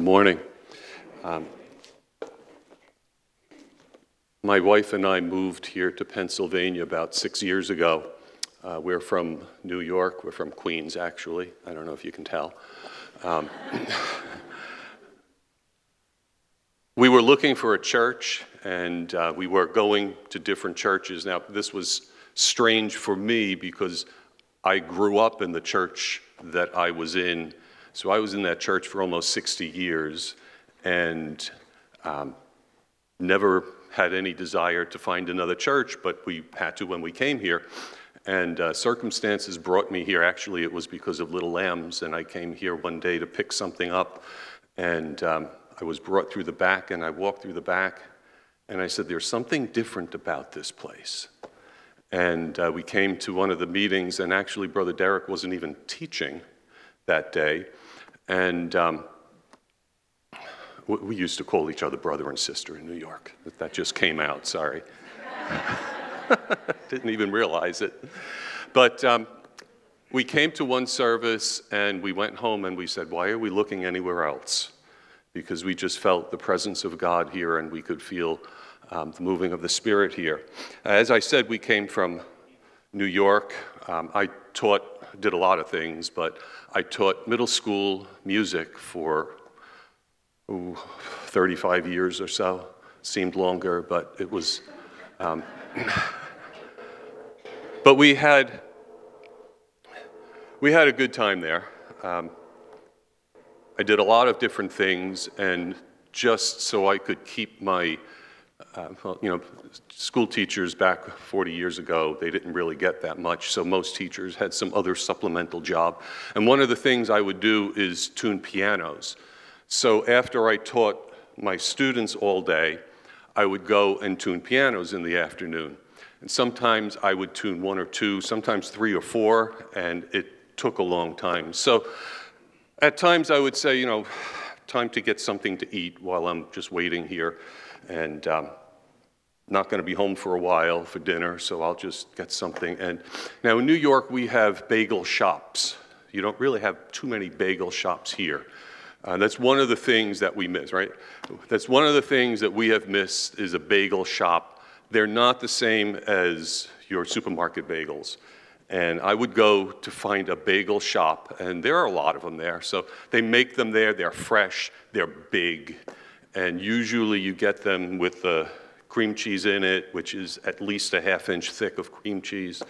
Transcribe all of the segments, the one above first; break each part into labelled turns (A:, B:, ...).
A: Good morning. Um, my wife and I moved here to Pennsylvania about six years ago. Uh, we're from New York. We're from Queens, actually. I don't know if you can tell. Um, we were looking for a church, and uh, we were going to different churches. Now, this was strange for me because I grew up in the church that I was in so I was in that church for almost 60 years and um, never had any desire to find another church, but we had to when we came here. And uh, circumstances brought me here. Actually, it was because of Little Lambs, and I came here one day to pick something up. And um, I was brought through the back, and I walked through the back, and I said, There's something different about this place. And uh, we came to one of the meetings, and actually, Brother Derek wasn't even teaching that day. And um, we used to call each other brother and sister in New York. That just came out, sorry. Didn't even realize it. But um, we came to one service and we went home and we said, Why are we looking anywhere else? Because we just felt the presence of God here and we could feel um, the moving of the Spirit here. As I said, we came from New York. Um, I taught did a lot of things, but I taught middle school music for ooh, 35 years or so. Seemed longer, but it was. Um, but we had we had a good time there. Um, I did a lot of different things, and just so I could keep my uh, well, you know, school teachers back 40 years ago, they didn't really get that much, so most teachers had some other supplemental job. And one of the things I would do is tune pianos. So after I taught my students all day, I would go and tune pianos in the afternoon. And sometimes I would tune one or two, sometimes three or four, and it took a long time. So at times I would say, you know, time to get something to eat while I'm just waiting here. And um, not going to be home for a while for dinner, so I'll just get something. And now in New York, we have bagel shops. You don't really have too many bagel shops here. Uh, that's one of the things that we miss, right? That's one of the things that we have missed is a bagel shop. They're not the same as your supermarket bagels. And I would go to find a bagel shop, and there are a lot of them there. So they make them there, they're fresh, they're big, and usually you get them with the cream cheese in it, which is at least a half inch thick of cream cheese.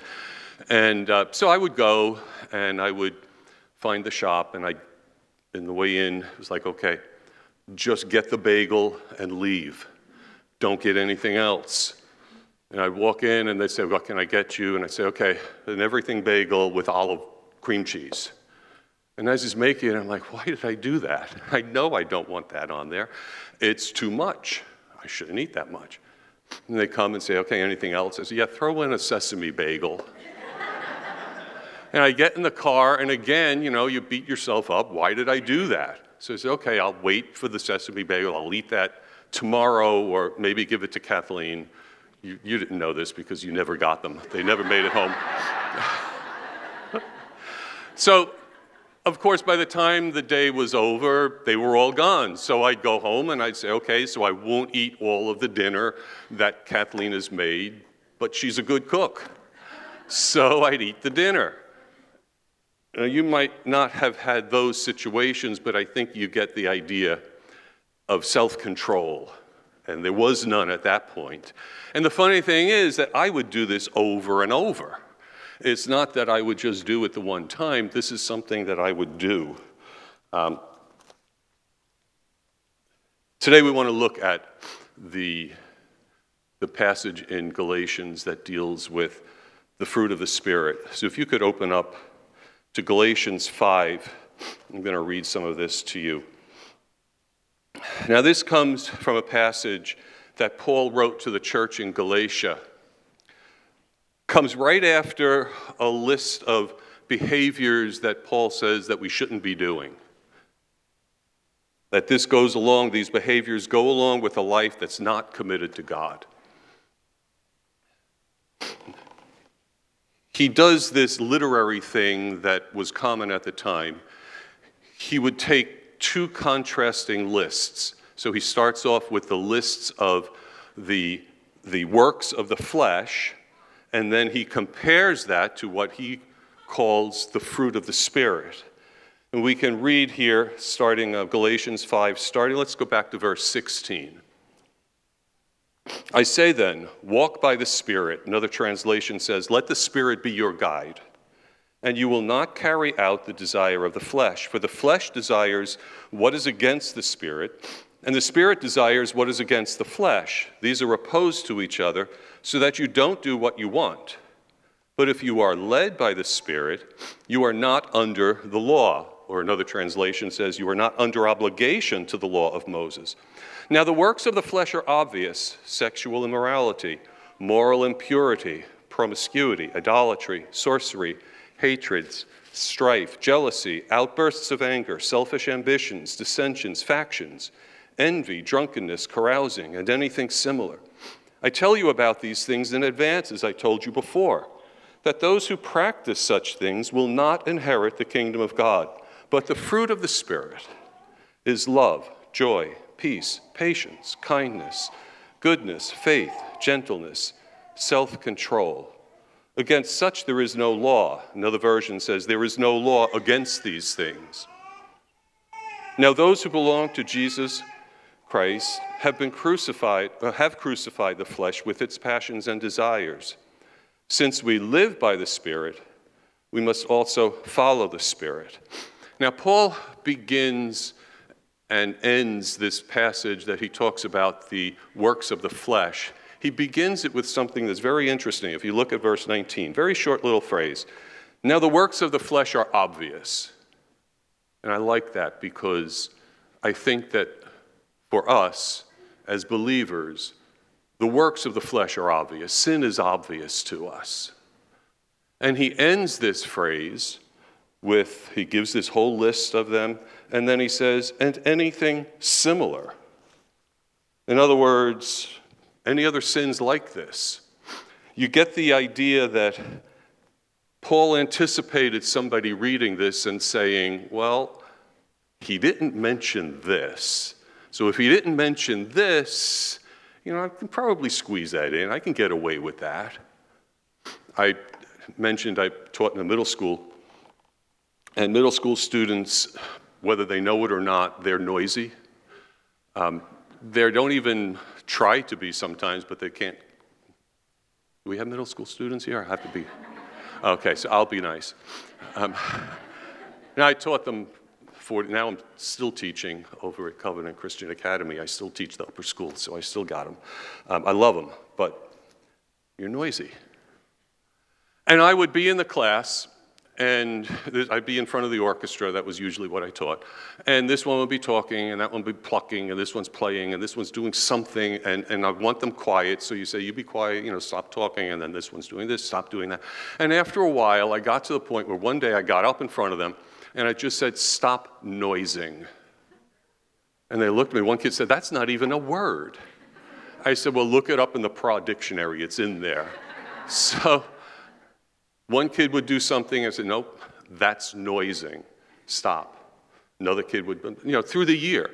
A: And uh, so I would go and I would find the shop, and I, in the way in, it was like, okay, just get the bagel and leave. Don't get anything else. And I'd walk in and they'd say, What can I get you? And I'd say, Okay, an everything bagel with olive cream cheese. And as he's making it, I'm like, Why did I do that? I know I don't want that on there. It's too much. I shouldn't eat that much. And they come and say, okay, anything else? I say, yeah, throw in a sesame bagel. and I get in the car, and again, you know, you beat yourself up. Why did I do that? So I say, okay, I'll wait for the sesame bagel. I'll eat that tomorrow, or maybe give it to Kathleen. You, you didn't know this because you never got them, they never made it home. so of course, by the time the day was over, they were all gone. So I'd go home and I'd say, okay, so I won't eat all of the dinner that Kathleen has made, but she's a good cook. So I'd eat the dinner. Now, you might not have had those situations, but I think you get the idea of self control. And there was none at that point. And the funny thing is that I would do this over and over. It's not that I would just do it the one time, this is something that I would do. Um, today we want to look at the, the passage in Galatians that deals with the fruit of the Spirit. So if you could open up to Galatians 5, I'm going to read some of this to you. Now, this comes from a passage that Paul wrote to the church in Galatia comes right after a list of behaviors that Paul says that we shouldn't be doing. That this goes along, these behaviors go along with a life that's not committed to God. He does this literary thing that was common at the time. He would take two contrasting lists. So he starts off with the lists of the, the works of the flesh, and then he compares that to what he calls the fruit of the Spirit. And we can read here, starting uh, Galatians 5, starting, let's go back to verse 16. I say then, walk by the Spirit. Another translation says, let the Spirit be your guide, and you will not carry out the desire of the flesh. For the flesh desires what is against the Spirit, and the Spirit desires what is against the flesh. These are opposed to each other, so that you don't do what you want. But if you are led by the Spirit, you are not under the law. Or another translation says, you are not under obligation to the law of Moses. Now, the works of the flesh are obvious sexual immorality, moral impurity, promiscuity, idolatry, sorcery, hatreds, strife, jealousy, outbursts of anger, selfish ambitions, dissensions, factions, envy, drunkenness, carousing, and anything similar. I tell you about these things in advance, as I told you before, that those who practice such things will not inherit the kingdom of God. But the fruit of the Spirit is love, joy, peace, patience, kindness, goodness, faith, gentleness, self control. Against such there is no law. Another version says, There is no law against these things. Now, those who belong to Jesus Christ have been crucified, uh, have crucified the flesh with its passions and desires. Since we live by the Spirit, we must also follow the Spirit. Now, Paul begins and ends this passage that he talks about the works of the flesh, he begins it with something that's very interesting. If you look at verse 19, very short little phrase. Now, the works of the flesh are obvious. And I like that because I think that for us as believers, the works of the flesh are obvious. Sin is obvious to us. And he ends this phrase with, he gives this whole list of them, and then he says, and anything similar. In other words, any other sins like this. You get the idea that Paul anticipated somebody reading this and saying, well, he didn't mention this. So if he didn't mention this, you know, I can probably squeeze that in. I can get away with that. I mentioned I taught in a middle school and middle school students, whether they know it or not, they're noisy. Um, they don't even try to be sometimes, but they can't. Do we have middle school students here? I have to be. Okay, so I'll be nice. Um, and I taught them for, now I'm still teaching over at Covenant Christian Academy. I still teach the upper school, so I still got them. Um, I love them, but you're noisy. And I would be in the class, and I'd be in front of the orchestra. That was usually what I taught. And this one would be talking, and that one would be plucking, and this one's playing, and this one's doing something, and, and I want them quiet. So you say, You be quiet, you know, stop talking, and then this one's doing this, stop doing that. And after a while, I got to the point where one day I got up in front of them, and I just said, Stop noising. And they looked at me. One kid said, That's not even a word. I said, Well, look it up in the Pra dictionary, it's in there. So, one kid would do something and say, nope, that's noising. Stop. Another kid would, you know, through the year,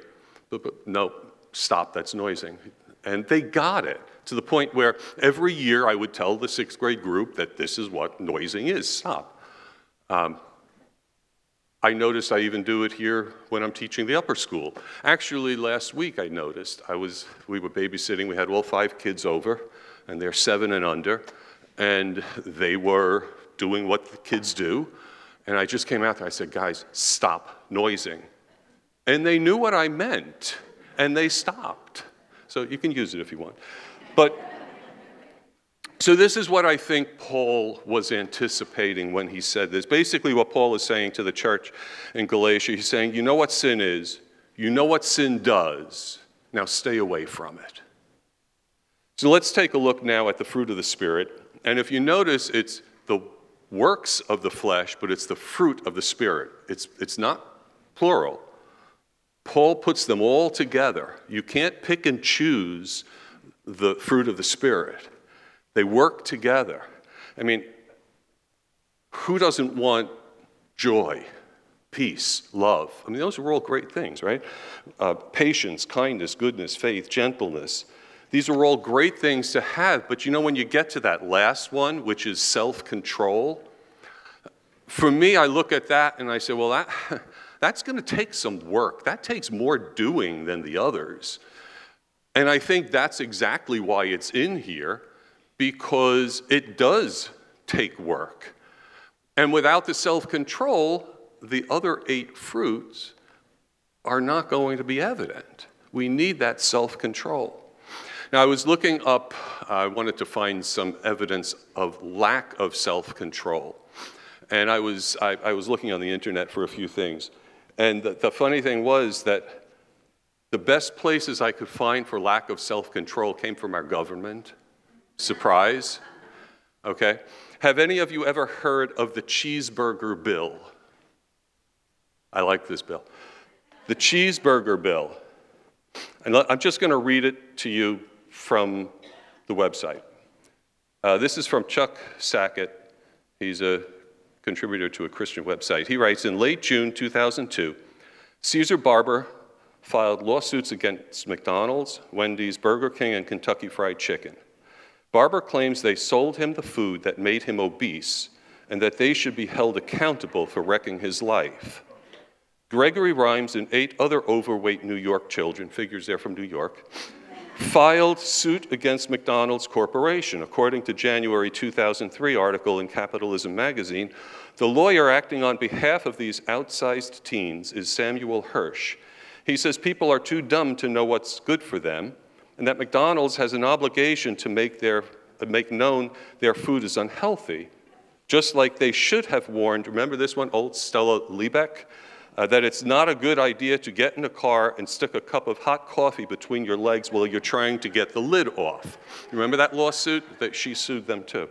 A: but, but nope, stop, that's noising. And they got it to the point where every year I would tell the sixth grade group that this is what noising is. Stop. Um, I noticed I even do it here when I'm teaching the upper school. Actually, last week I noticed I was we were babysitting. We had all five kids over, and they're seven and under, and they were doing what the kids do. And I just came out there. I said, guys, stop noising. And they knew what I meant, and they stopped. So you can use it if you want. But so, this is what I think Paul was anticipating when he said this. Basically, what Paul is saying to the church in Galatia, he's saying, You know what sin is, you know what sin does, now stay away from it. So, let's take a look now at the fruit of the Spirit. And if you notice, it's the works of the flesh, but it's the fruit of the Spirit. It's, it's not plural. Paul puts them all together. You can't pick and choose the fruit of the Spirit, they work together. I mean, who doesn't want joy? peace, love. I mean, those are all great things, right? Uh, patience, kindness, goodness, faith, gentleness. These are all great things to have, but you know, when you get to that last one, which is self control, for me, I look at that and I say, well, that, that's going to take some work. That takes more doing than the others. And I think that's exactly why it's in here, because it does take work. And without the self control, the other eight fruits are not going to be evident. We need that self control. Now, I was looking up, I wanted to find some evidence of lack of self control. And I was, I, I, was looking on the internet for a few things. And the, the funny thing was that the best places I could find for lack of self control came from our government. Surprise. Okay? Have any of you ever heard of the cheeseburger bill? I like this bill. The cheeseburger bill. And I'm just going to read it to you from the website. Uh, this is from Chuck Sackett. He's a contributor to a Christian website. He writes In late June 2002, Caesar Barber filed lawsuits against McDonald's, Wendy's, Burger King, and Kentucky Fried Chicken. Barber claims they sold him the food that made him obese and that they should be held accountable for wrecking his life. Gregory Rhymes and eight other overweight New York children, figures they're from New York, filed suit against McDonald's Corporation. According to January 2003 article in Capitalism magazine, the lawyer acting on behalf of these outsized teens is Samuel Hirsch. He says people are too dumb to know what's good for them, and that McDonald's has an obligation to make, their, make known their food is unhealthy, just like they should have warned, remember this one, old Stella Liebeck? uh, that it's not a good idea to get in a car and stick a cup of hot coffee between your legs while you're trying to get the lid off. Remember that lawsuit? That she sued them too.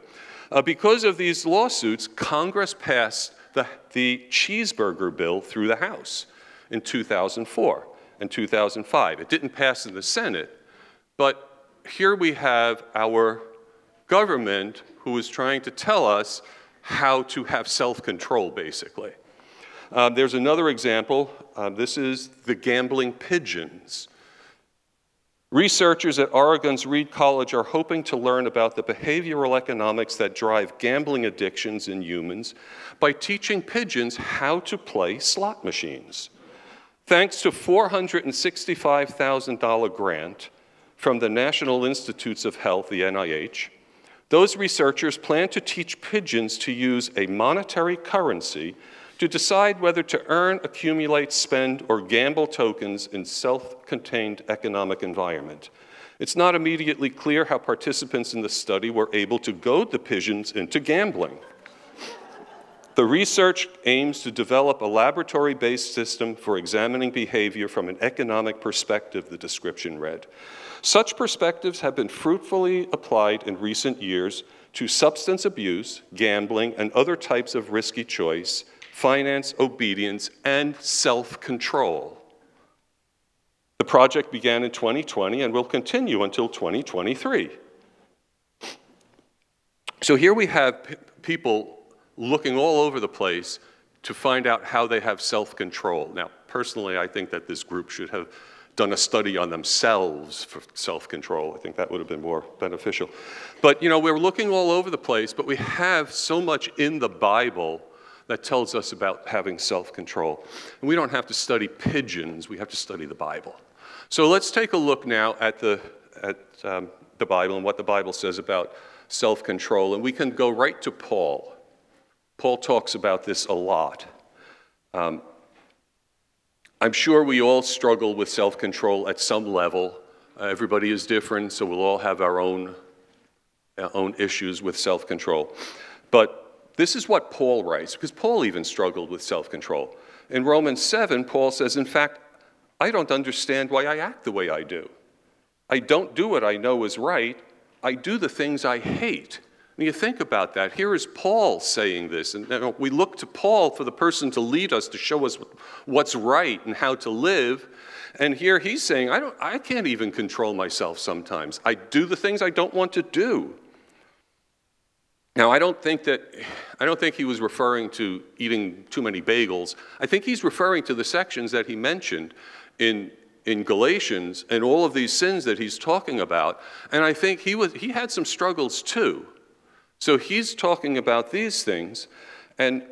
A: Uh, because of these lawsuits, Congress passed the, the cheeseburger bill through the House in 2004 and 2005. It didn't pass in the Senate, but here we have our government who is trying to tell us how to have self control, basically. Um, there's another example. Uh, this is the gambling pigeons. Researchers at Oregon's Reed College are hoping to learn about the behavioral economics that drive gambling addictions in humans by teaching pigeons how to play slot machines. Thanks to $465,000 grant from the National Institutes of Health, the NIH, those researchers plan to teach pigeons to use a monetary currency to decide whether to earn, accumulate, spend, or gamble tokens in self contained economic environment. It's not immediately clear how participants in the study were able to goad the pigeons into gambling. The research aims to develop a laboratory based system for examining behavior from an economic perspective, the description read. Such perspectives have been fruitfully applied in recent years to substance abuse, gambling, and other types of risky choice finance, obedience, and self control. The project began in 2020 and will continue until 2023. So here we have p- people looking all over the place to find out how they have self control. Now, personally, I think that this group should have done a study on themselves for self control. I think that would have been more beneficial. But, you know, we're looking all over the place, but we have so much in the Bible that tells us about having self control. And we don't have to study pigeons, we have to study the Bible. So let's take a look now at the, at, um, the Bible and what the Bible says about self control. And we can go right to Paul. Paul talks about this a lot. Um, I'm sure we all struggle with self control at some level. Uh, everybody is different, so we'll all have our own, uh, own issues with self control. But this is what Paul writes, because Paul even struggled with self control. In Romans 7, Paul says, In fact, I don't understand why I act the way I do. I don't do what I know is right, I do the things I hate. And you think about that. Here is Paul saying this, and we look to Paul for the person to lead us, to show us what's right and how to live. And here he's saying, I, don't, I can't even control myself sometimes. I do the things I don't want to do. Now, I don't think that I don't think he was referring to eating too many bagels. I think he's referring to the sections that he mentioned in in Galatians and all of these sins that he's talking about. And I think he was he had some struggles too. So he's talking about these things. And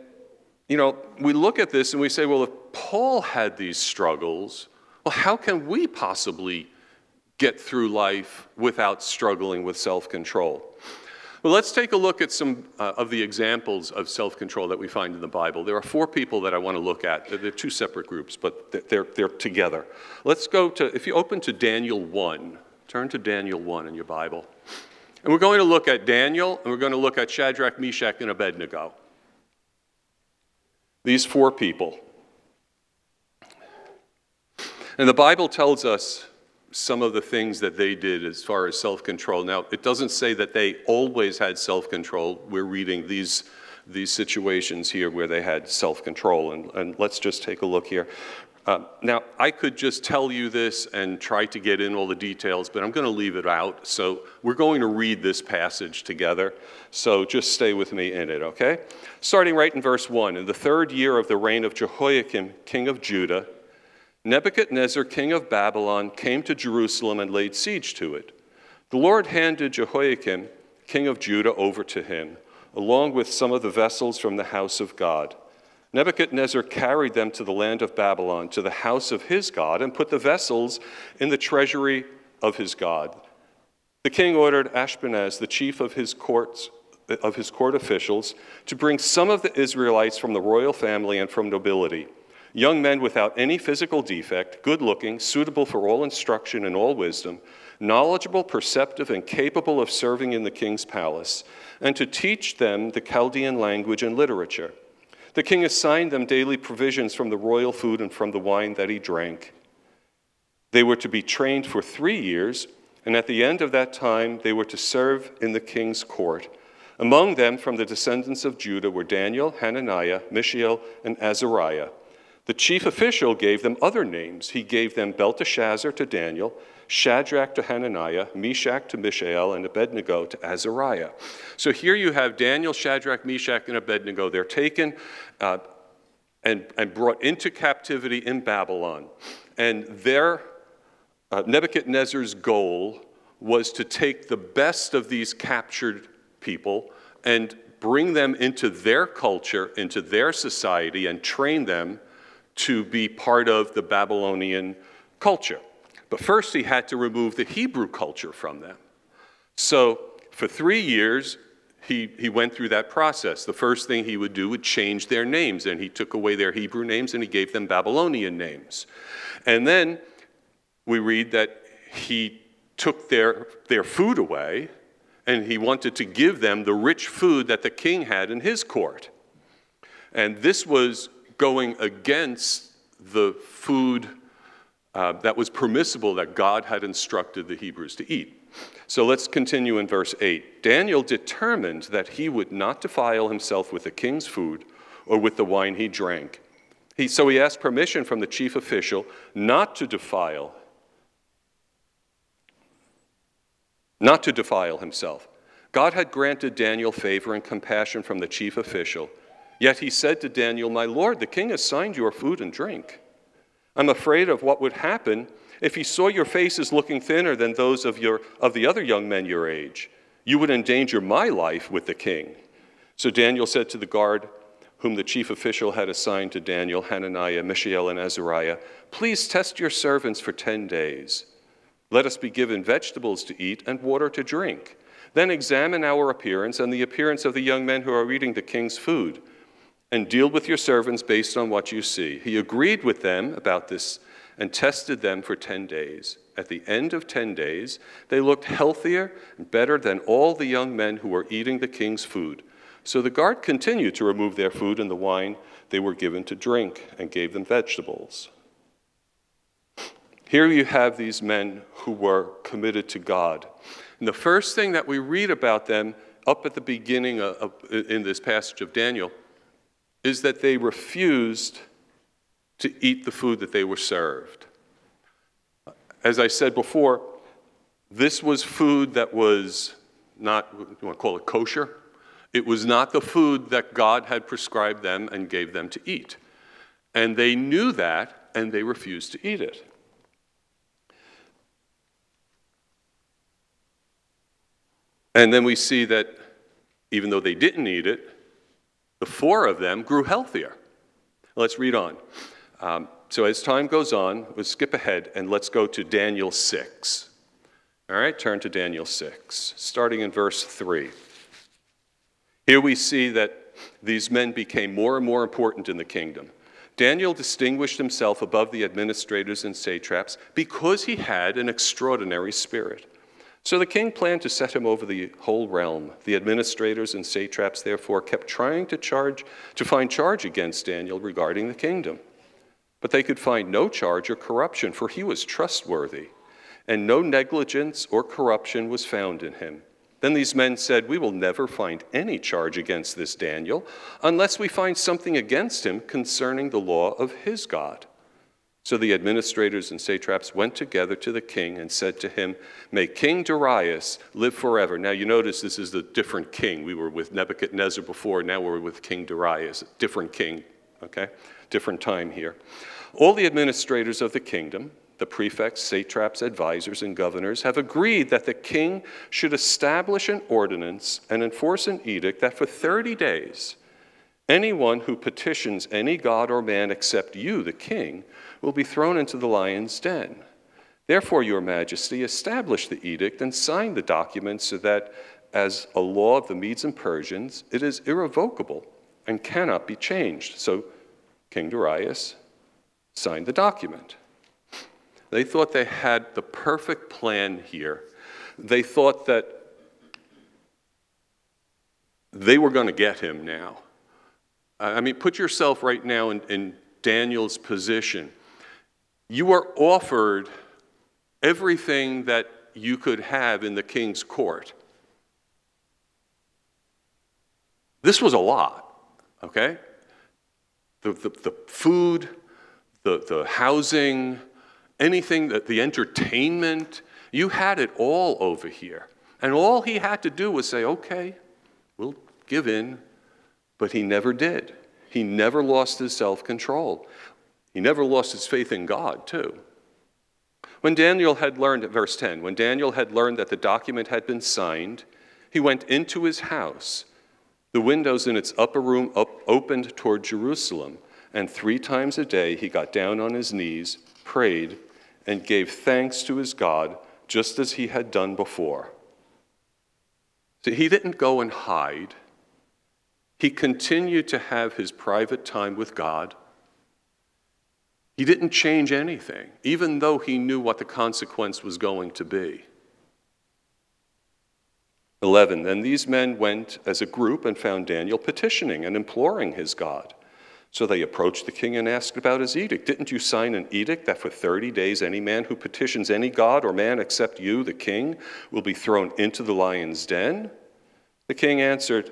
A: you know, we look at this and we say, well, if Paul had these struggles, well, how can we possibly get through life without struggling with self-control? Well, let's take a look at some uh, of the examples of self control that we find in the Bible. There are four people that I want to look at. They're two separate groups, but they're, they're together. Let's go to, if you open to Daniel 1, turn to Daniel 1 in your Bible. And we're going to look at Daniel, and we're going to look at Shadrach, Meshach, and Abednego. These four people. And the Bible tells us some of the things that they did as far as self control. Now, it doesn't say that they always had self control. We're reading these, these situations here where they had self control. And, and let's just take a look here. Uh, now, I could just tell you this and try to get in all the details, but I'm going to leave it out. So we're going to read this passage together. So just stay with me in it, okay? Starting right in verse 1 In the third year of the reign of Jehoiakim, king of Judah, Nebuchadnezzar, king of Babylon, came to Jerusalem and laid siege to it. The Lord handed Jehoiakim, king of Judah, over to him, along with some of the vessels from the house of God. Nebuchadnezzar carried them to the land of Babylon, to the house of his God, and put the vessels in the treasury of his God. The king ordered Ashpenaz, the chief of his courts, of his court officials, to bring some of the Israelites from the royal family and from nobility young men without any physical defect, good looking, suitable for all instruction and all wisdom, knowledgeable, perceptive, and capable of serving in the king's palace, and to teach them the Chaldean language and literature. The king assigned them daily provisions from the royal food and from the wine that he drank. They were to be trained for three years, and at the end of that time, they were to serve in the king's court. Among them, from the descendants of Judah, were Daniel, Hananiah, Mishael, and Azariah. The chief official gave them other names. He gave them Belteshazzar to Daniel, Shadrach to Hananiah, Meshach to Mishael, and Abednego to Azariah. So here you have Daniel, Shadrach, Meshach, and Abednego. They're taken uh, and, and brought into captivity in Babylon. And their, uh, Nebuchadnezzar's goal was to take the best of these captured people and bring them into their culture, into their society, and train them to be part of the Babylonian culture. But first, he had to remove the Hebrew culture from them. So, for three years, he, he went through that process. The first thing he would do would change their names, and he took away their Hebrew names and he gave them Babylonian names. And then we read that he took their, their food away and he wanted to give them the rich food that the king had in his court. And this was going against the food uh, that was permissible that God had instructed the Hebrews to eat. So let's continue in verse 8. Daniel determined that he would not defile himself with the king's food or with the wine he drank. He, so he asked permission from the chief official not to defile, not to defile himself. God had granted Daniel favor and compassion from the chief official Yet he said to Daniel, My Lord, the king assigned your food and drink. I'm afraid of what would happen if he saw your faces looking thinner than those of, your, of the other young men your age. You would endanger my life with the king. So Daniel said to the guard, whom the chief official had assigned to Daniel, Hananiah, Mishael, and Azariah, Please test your servants for 10 days. Let us be given vegetables to eat and water to drink. Then examine our appearance and the appearance of the young men who are eating the king's food and deal with your servants based on what you see. He agreed with them about this and tested them for 10 days. At the end of 10 days, they looked healthier and better than all the young men who were eating the king's food. So the guard continued to remove their food and the wine they were given to drink and gave them vegetables. Here you have these men who were committed to God. And the first thing that we read about them up at the beginning of, in this passage of Daniel is that they refused to eat the food that they were served. As I said before, this was food that was not, you want to call it kosher? It was not the food that God had prescribed them and gave them to eat. And they knew that, and they refused to eat it. And then we see that even though they didn't eat it, the four of them grew healthier. Let's read on. Um, so as time goes on, we'll skip ahead and let's go to Daniel 6. All right, turn to Daniel 6, starting in verse 3. Here we see that these men became more and more important in the kingdom. Daniel distinguished himself above the administrators and satraps because he had an extraordinary spirit. So the king planned to set him over the whole realm. The administrators and satraps therefore kept trying to charge to find charge against Daniel regarding the kingdom. But they could find no charge or corruption, for he was trustworthy, and no negligence or corruption was found in him. Then these men said, We will never find any charge against this Daniel unless we find something against him concerning the law of his God. So the administrators and satraps went together to the king and said to him, May King Darius live forever. Now you notice this is a different king. We were with Nebuchadnezzar before, now we're with King Darius, different king, okay? Different time here. All the administrators of the kingdom, the prefects, satraps, advisors, and governors have agreed that the king should establish an ordinance and enforce an edict that for 30 days, anyone who petitions any god or man except you, the king, will be thrown into the lion's den. Therefore, Your Majesty, establish the edict and sign the document so that, as a law of the Medes and Persians, it is irrevocable and cannot be changed. So, King Darius signed the document. They thought they had the perfect plan here. They thought that they were going to get him now. I mean, put yourself right now in, in Daniel's position you are offered everything that you could have in the king's court. This was a lot, okay? The, the, the food, the, the housing, anything that the entertainment, you had it all over here. And all he had to do was say, okay, we'll give in. But he never did. He never lost his self control. He never lost his faith in God, too. When Daniel had learned, verse 10, when Daniel had learned that the document had been signed, he went into his house. The windows in its upper room up, opened toward Jerusalem, and three times a day he got down on his knees, prayed, and gave thanks to his God, just as he had done before. So he didn't go and hide. He continued to have his private time with God. He didn't change anything, even though he knew what the consequence was going to be. 11. Then these men went as a group and found Daniel petitioning and imploring his God. So they approached the king and asked about his edict. Didn't you sign an edict that for 30 days any man who petitions any god or man except you, the king, will be thrown into the lion's den? The king answered,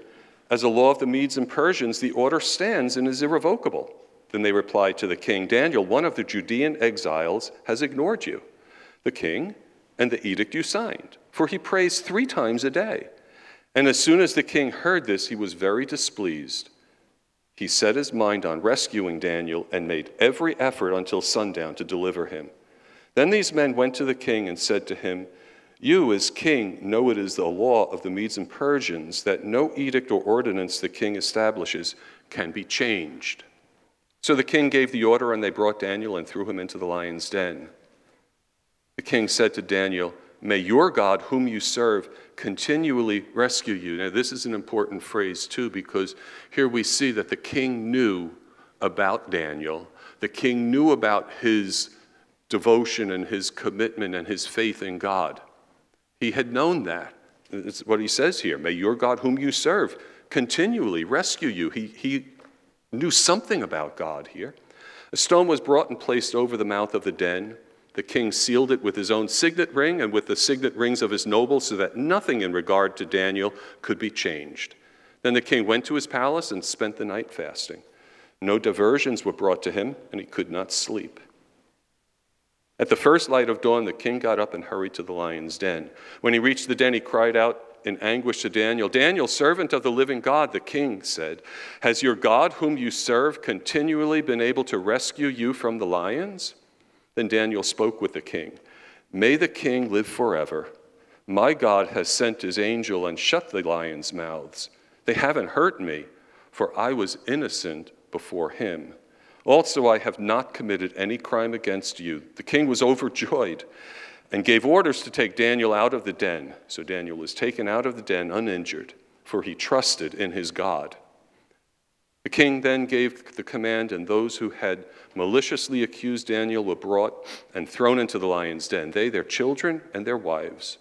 A: As a law of the Medes and Persians, the order stands and is irrevocable. Then they replied to the king, Daniel, one of the Judean exiles has ignored you, the king, and the edict you signed, for he prays three times a day. And as soon as the king heard this, he was very displeased. He set his mind on rescuing Daniel and made every effort until sundown to deliver him. Then these men went to the king and said to him, You, as king, know it is the law of the Medes and Persians that no edict or ordinance the king establishes can be changed. So the king gave the order, and they brought Daniel and threw him into the lion's den. The king said to Daniel, May your God, whom you serve, continually rescue you. Now, this is an important phrase, too, because here we see that the king knew about Daniel. The king knew about his devotion and his commitment and his faith in God. He had known that. It's what he says here. May your God, whom you serve, continually rescue you. He, he knew something about God here. A stone was brought and placed over the mouth of the den. The king sealed it with his own signet ring and with the signet rings of his nobles so that nothing in regard to Daniel could be changed. Then the king went to his palace and spent the night fasting. No diversions were brought to him, and he could not sleep. At the first light of dawn, the king got up and hurried to the lion's den. When he reached the den, he cried out in anguish to Daniel, Daniel, servant of the living God, the king said, Has your God, whom you serve, continually been able to rescue you from the lions? Then Daniel spoke with the king May the king live forever. My God has sent his angel and shut the lions' mouths. They haven't hurt me, for I was innocent before him. Also, I have not committed any crime against you. The king was overjoyed and gave orders to take Daniel out of the den. So Daniel was taken out of the den uninjured, for he trusted in his God. The king then gave the command, and those who had maliciously accused Daniel were brought and thrown into the lion's den, they, their children, and their wives.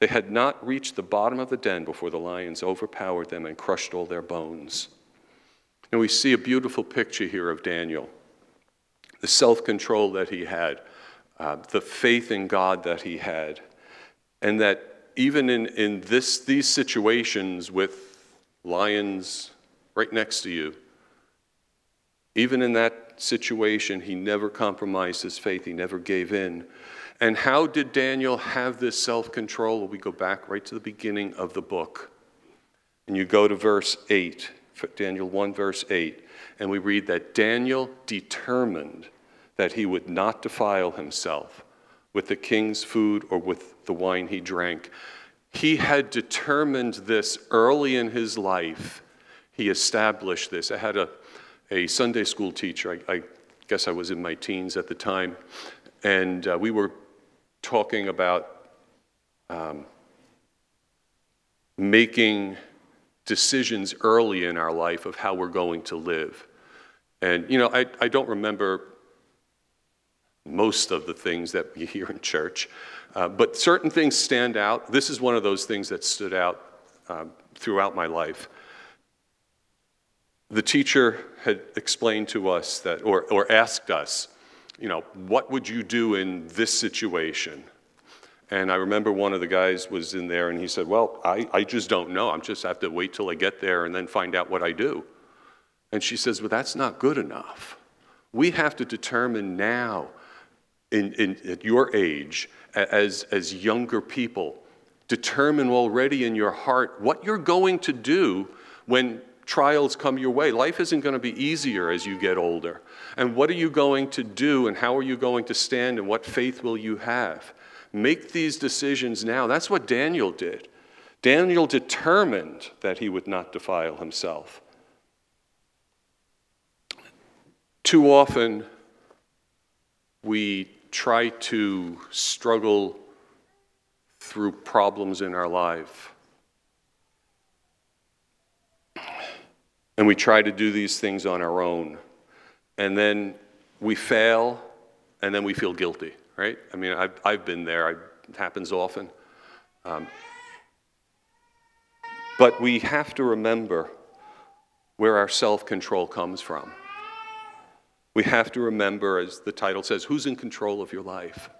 A: They had not reached the bottom of the den before the lions overpowered them and crushed all their bones. And we see a beautiful picture here of Daniel the self control that he had, uh, the faith in God that he had, and that even in, in this, these situations with lions right next to you, even in that situation, he never compromised his faith, he never gave in. And how did Daniel have this self control? We go back right to the beginning of the book. And you go to verse 8. Daniel 1, verse 8, and we read that Daniel determined that he would not defile himself with the king's food or with the wine he drank. He had determined this early in his life. He established this. I had a, a Sunday school teacher, I, I guess I was in my teens at the time, and uh, we were talking about um, making decisions early in our life of how we're going to live. And, you know, I, I don't remember most of the things that we hear in church, uh, but certain things stand out. This is one of those things that stood out um, throughout my life. The teacher had explained to us that, or, or asked us, you know, what would you do in this situation? And I remember one of the guys was in there and he said, Well, I, I just don't know. I'm just have to wait till I get there and then find out what I do. And she says, Well, that's not good enough. We have to determine now, in, in, at your age, as, as younger people, determine already in your heart what you're going to do when trials come your way. Life isn't going to be easier as you get older. And what are you going to do, and how are you going to stand, and what faith will you have? Make these decisions now. That's what Daniel did. Daniel determined that he would not defile himself. Too often, we try to struggle through problems in our life. And we try to do these things on our own. And then we fail, and then we feel guilty right? I mean, I've, I've been there, I, it happens often. Um, but we have to remember where our self control comes from. We have to remember, as the title says, who's in control of your life.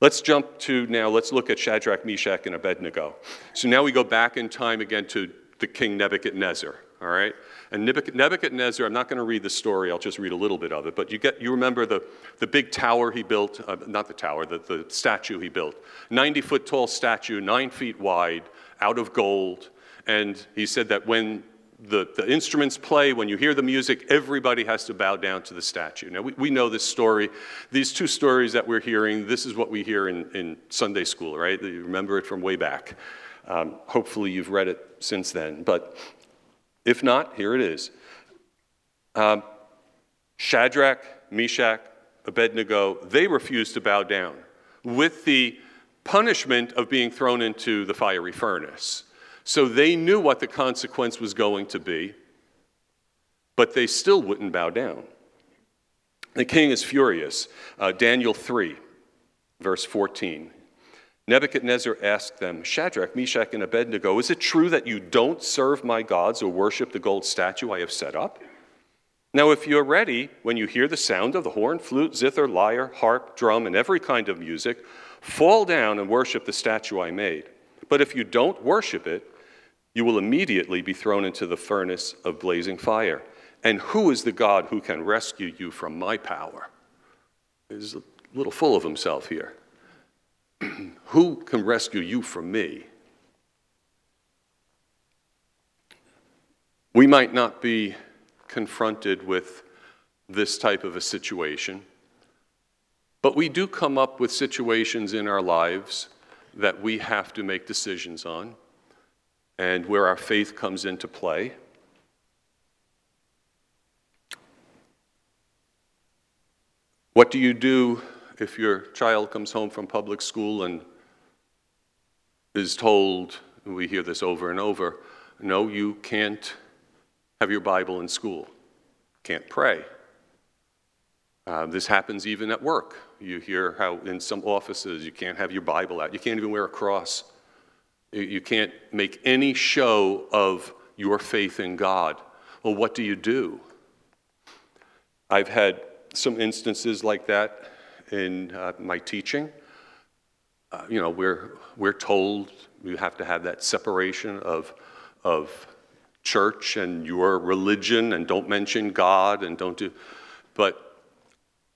A: Let's jump to now, let's look at Shadrach, Meshach, and Abednego. So now we go back in time again to the king Nebuchadnezzar, all right? And Nebuchadnezzar, I'm not going to read the story, I'll just read a little bit of it, but you, get, you remember the, the big tower he built, uh, not the tower, the, the statue he built. 90 foot tall statue, nine feet wide, out of gold. And he said that when the, the instruments play, when you hear the music, everybody has to bow down to the statue. Now, we, we know this story. These two stories that we're hearing, this is what we hear in, in Sunday school, right? You remember it from way back. Um, hopefully, you've read it since then. But if not, here it is. Um, Shadrach, Meshach, Abednego, they refused to bow down with the punishment of being thrown into the fiery furnace. So they knew what the consequence was going to be, but they still wouldn't bow down. The king is furious. Uh, Daniel 3, verse 14. Nebuchadnezzar asked them, Shadrach, Meshach, and Abednego, is it true that you don't serve my gods or worship the gold statue I have set up? Now, if you're ready, when you hear the sound of the horn, flute, zither, lyre, harp, drum, and every kind of music, fall down and worship the statue I made. But if you don't worship it, you will immediately be thrown into the furnace of blazing fire. And who is the God who can rescue you from my power? He's a little full of himself here. who can rescue you from me? We might not be confronted with this type of a situation, but we do come up with situations in our lives that we have to make decisions on and where our faith comes into play. What do you do if your child comes home from public school and is told, we hear this over and over, no, you can't have your Bible in school, can't pray. Uh, this happens even at work. You hear how in some offices you can't have your Bible out, you can't even wear a cross, you, can't make any show of your faith in God. Well, what do you do? I've had some instances like that in uh, my teaching. Uh, you know, we're, we're told you have to have that separation of, of church and your religion and don't mention God and don't do. But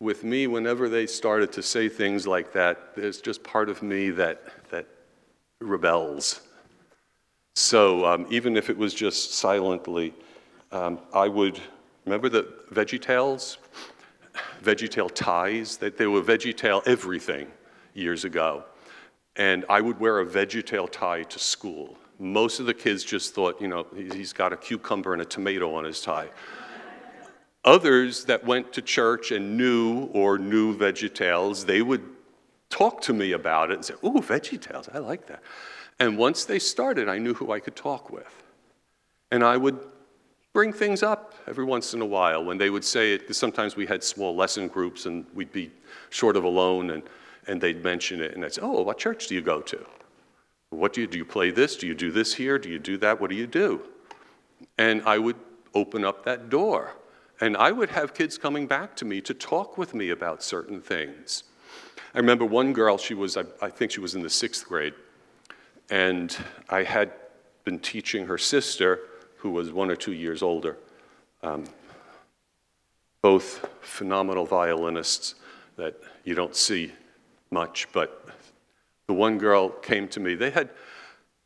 A: with me, whenever they started to say things like that, there's just part of me that rebels. So um, even if it was just silently, um, I would remember the Veggie Tales, Veggie Tale ties. That they were Veggie Tale everything years ago, and I would wear a Veggie Tale tie to school. Most of the kids just thought, you know, he's got a cucumber and a tomato on his tie. Others that went to church and knew or knew VeggieTales, they would talk to me about it and say, Ooh, Veggie Tales, I like that. And once they started, I knew who I could talk with. And I would bring things up every once in a while when they would say it, sometimes we had small lesson groups and we'd be short of alone and, and they'd mention it. And I'd say, Oh, what church do you go to? What do you do? You play this? Do you do this here? Do you do that? What do you do? And I would open up that door. And I would have kids coming back to me to talk with me about certain things. I remember one girl, she was, I, I think she was in the sixth grade, and I had been teaching her sister, who was one or two years older, um, both phenomenal violinists that you don't see much, but the one girl came to me. They had,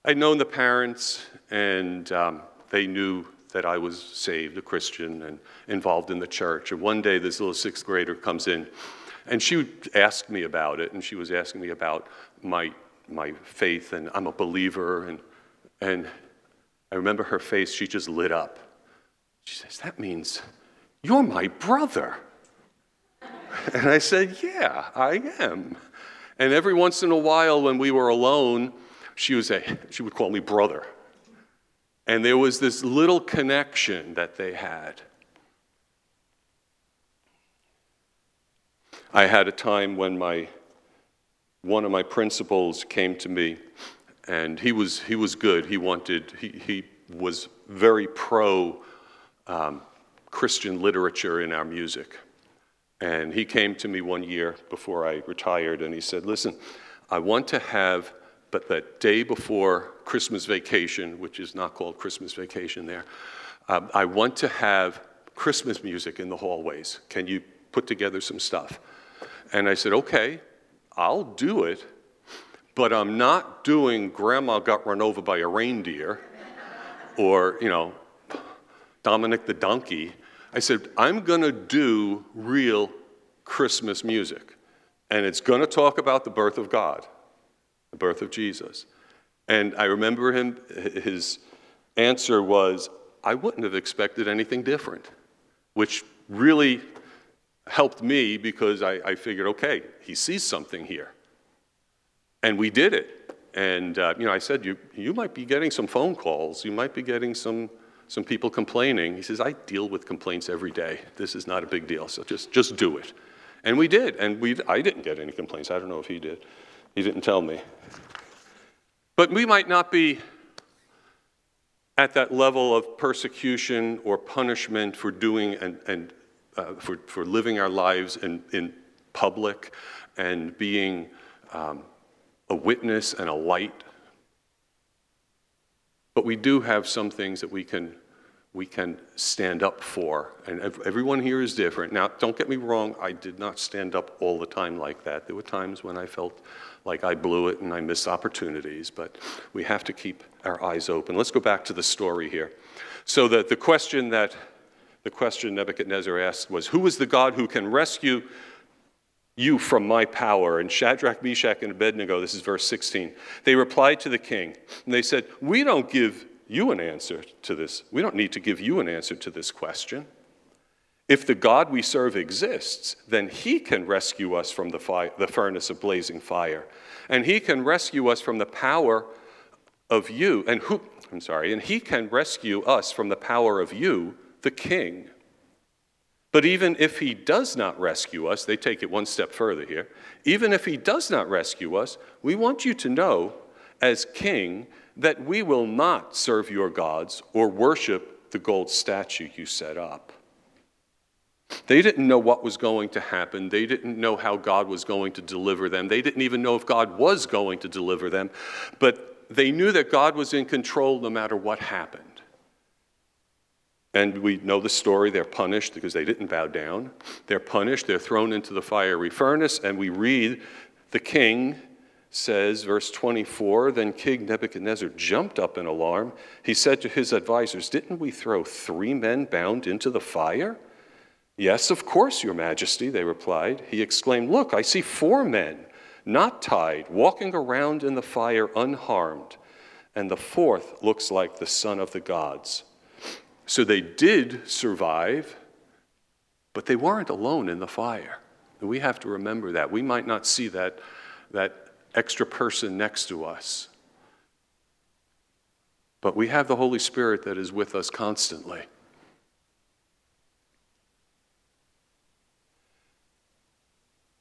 A: I'd known the parents, and um, they knew that I was saved, a Christian, and involved in the church. And one day, this little sixth grader comes in, and she asked me about it, and she was asking me about my, my faith, and I'm a believer. And, and I remember her face, she just lit up. She says, That means you're my brother. And I said, Yeah, I am. And every once in a while, when we were alone, she, was a, she would call me brother. And there was this little connection that they had. I had a time when my, one of my principals came to me, and he was, he was good. He wanted, he, he was very pro um, Christian literature in our music. And he came to me one year before I retired and he said, Listen, I want to have, but that day before Christmas vacation, which is not called Christmas vacation there, um, I want to have Christmas music in the hallways. Can you put together some stuff? And I said, Okay, I'll do it, but I'm not doing Grandma Got Run Over by a Reindeer or, you know, Dominic the Donkey. I said, I'm going to do real Christmas music. And it's going to talk about the birth of God, the birth of Jesus. And I remember him, his answer was, I wouldn't have expected anything different, which really helped me because I, I figured, okay, he sees something here. And we did it. And, uh, you know, I said, you, you might be getting some phone calls. You might be getting some some people complaining. He says, I deal with complaints every day. This is not a big deal, so just, just do it. And we did, and we, I didn't get any complaints. I don't know if he did. He didn't tell me. But we might not be at that level of persecution or punishment for doing and, and uh, for, for living our lives in, in public and being um, a witness and a light but we do have some things that we can, we can stand up for. And everyone here is different. Now, don't get me wrong, I did not stand up all the time like that. There were times when I felt like I blew it and I missed opportunities, but we have to keep our eyes open. Let's go back to the story here. So, the, the question that the question Nebuchadnezzar asked was, Who is the God who can rescue you from my power? And Shadrach, Meshach, and Abednego, this is verse 16, they replied to the king, and they said, We don't give you an answer to this. We don't need to give you an answer to this question. If the God we serve exists, then he can rescue us from the, the furnace of blazing fire. And he can rescue us from the power of you. And who, I'm sorry, and he can rescue us from the power of you, the king. But even if he does not rescue us, they take it one step further here. Even if he does not rescue us, we want you to know, as king, that we will not serve your gods or worship the gold statue you set up. They didn't know what was going to happen. They didn't know how God was going to deliver them. They didn't even know if God was going to deliver them. But they knew that God was in control no matter what happened. And we know the story. They're punished because they didn't bow down. They're punished. They're thrown into the fiery furnace. And we read the king says, verse 24, then King Nebuchadnezzar jumped up in alarm. He said to his advisors, Didn't we throw three men bound into the fire? Yes, of course, Your Majesty, they replied. He exclaimed, Look, I see four men, not tied, walking around in the fire unharmed, and the fourth looks like the son of the gods. So they did survive, but they weren't alone in the fire. And we have to remember that. We might not see that, that extra person next to us. But we have the Holy Spirit that is with us constantly.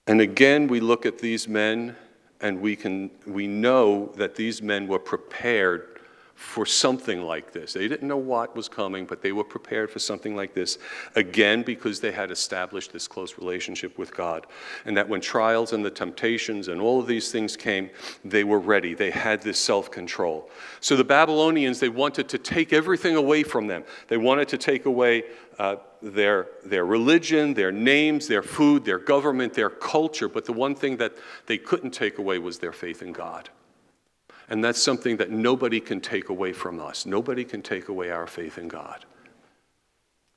A: And again, we look at these men and we, can, we know that these men were prepared for something like this. They didn't know what was coming, but they were prepared for something like this, again, because they had established this close relationship with God. And that when trials and the temptations and all of these things came, they were ready. They had this self control. So the Babylonians, they wanted to take everything away from them. They wanted to take away uh, their, their religion, their names, their food, their government, their culture, but the one thing that they couldn't take away was their faith in God. And that's something that nobody can take away from us. Nobody can take away our faith in God.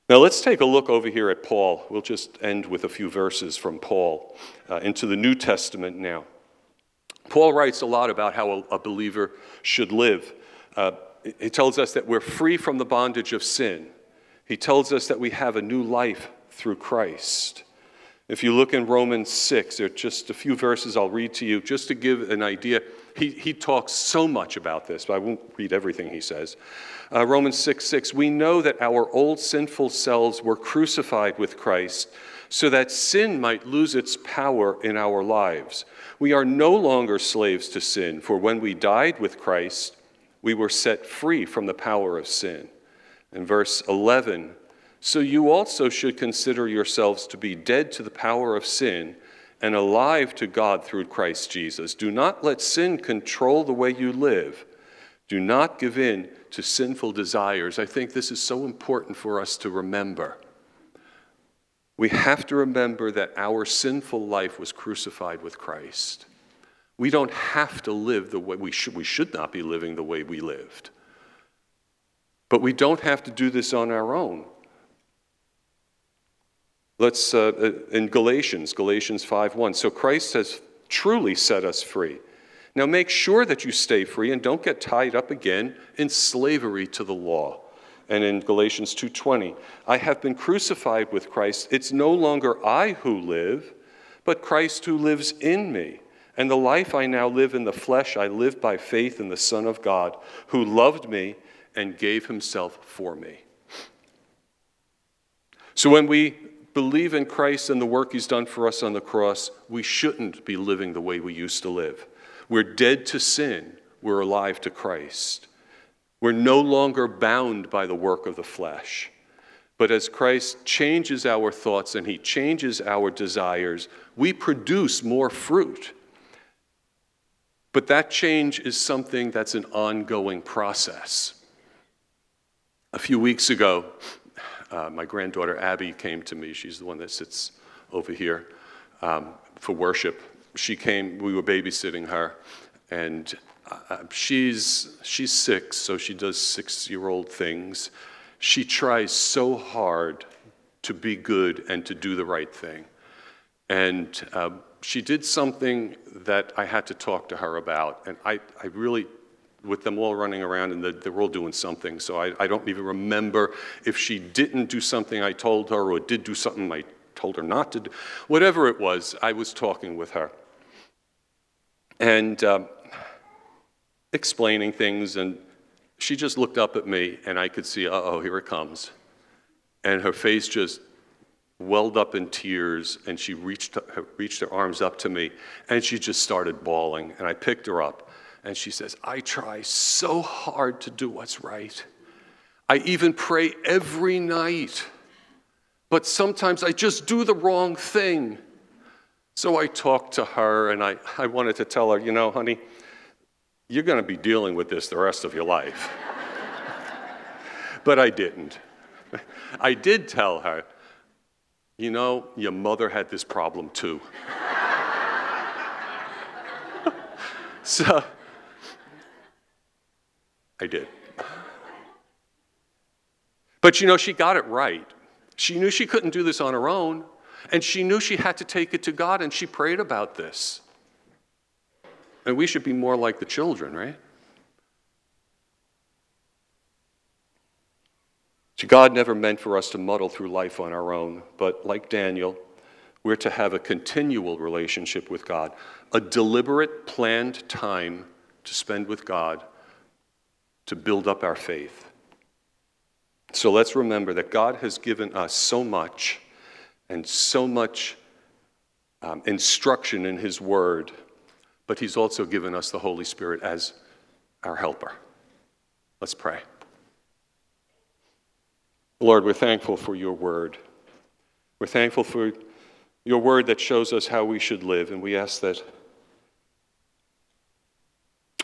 A: Now, let's take a look over here at Paul. We'll just end with a few verses from Paul uh, into the New Testament now. Paul writes a lot about how a, a believer should live. Uh, he tells us that we're free from the bondage of sin. He tells us that we have a new life through Christ. If you look in Romans 6, there are just a few verses I'll read to you just to give an idea he, he talks so much about this, but I won't read everything he says. Uh, Romans 6 6, we know that our old sinful selves were crucified with Christ so that sin might lose its power in our lives. We are no longer slaves to sin, for when we died with Christ, we were set free from the power of sin. In verse 11, so you also should consider yourselves to be dead to the power of sin and alive to God through Christ Jesus. Do not let sin control the way you live. Do not give in to sinful desires. I think this is so important for us to remember. We have to remember that our sinful life was crucified with Christ. We don't have to live the way we should, we should not be living the way we lived. But we don't have to do this on our own. Let's, uh, uh in Galatians, Galatians 5.1, so Christ has truly set us free. Now make sure that you stay free and don't get tied up again in slavery to the law. And in Galatians 2:20, I have been crucified with Christ. It's no longer I who live, but Christ who lives in me. And the life I now live in the flesh, I live by faith in the Son of God, who loved me and gave himself for me. So when we believe in Christ and the work he's done for us on the cross, we shouldn't be living the way we used to live. We're dead to sin, we're alive to Christ. We're no longer bound by the work of the flesh. But as Christ changes our thoughts and he changes our desires, we produce more fruit. But that change is something that's an ongoing process. A few weeks ago, uh, my granddaughter Abby came to me. She's the one that sits over here um, for worship. She came, we were babysitting her, and uh, she's, she's six, so she does six year old things. She tries so hard to be good and to do the right thing. And uh, she did something that I had to talk to her about. And I, I really, with them all running around and they're all doing something, so I, I don't even remember if she didn't do something I told her or did do something I told her not to do. Whatever it was, I was talking with her. And uh, explaining things, and she just looked up at me, and I could see, uh oh, here it comes. And her face just welled up in tears, and she reached, reached her arms up to me, and she just started bawling. And I picked her up, and she says, I try so hard to do what's right. I even pray every night, but sometimes I just do the wrong thing. So I talked to her, and I, I wanted to tell her, you know, honey, you're going to be dealing with this the rest of your life. but I didn't. I did tell her, you know, your mother had this problem too. so, I did. But you know, she got it right. She knew she couldn't do this on her own, and she knew she had to take it to God, and she prayed about this. And we should be more like the children, right? So God never meant for us to muddle through life on our own, but like Daniel, we're to have a continual relationship with God, a deliberate, planned time to spend with God to build up our faith. So let's remember that God has given us so much and so much um, instruction in His Word, but He's also given us the Holy Spirit as our helper. Let's pray. Lord, we're thankful for your word. We're thankful for your word that shows us how we should live, and we ask that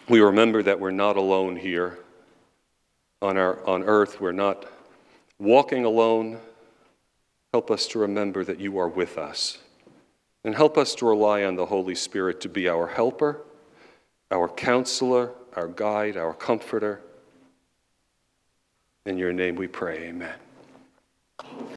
A: we remember that we're not alone here on, our, on earth. We're not walking alone. Help us to remember that you are with us. And help us to rely on the Holy Spirit to be our helper, our counselor, our guide, our comforter. In your name we pray, amen.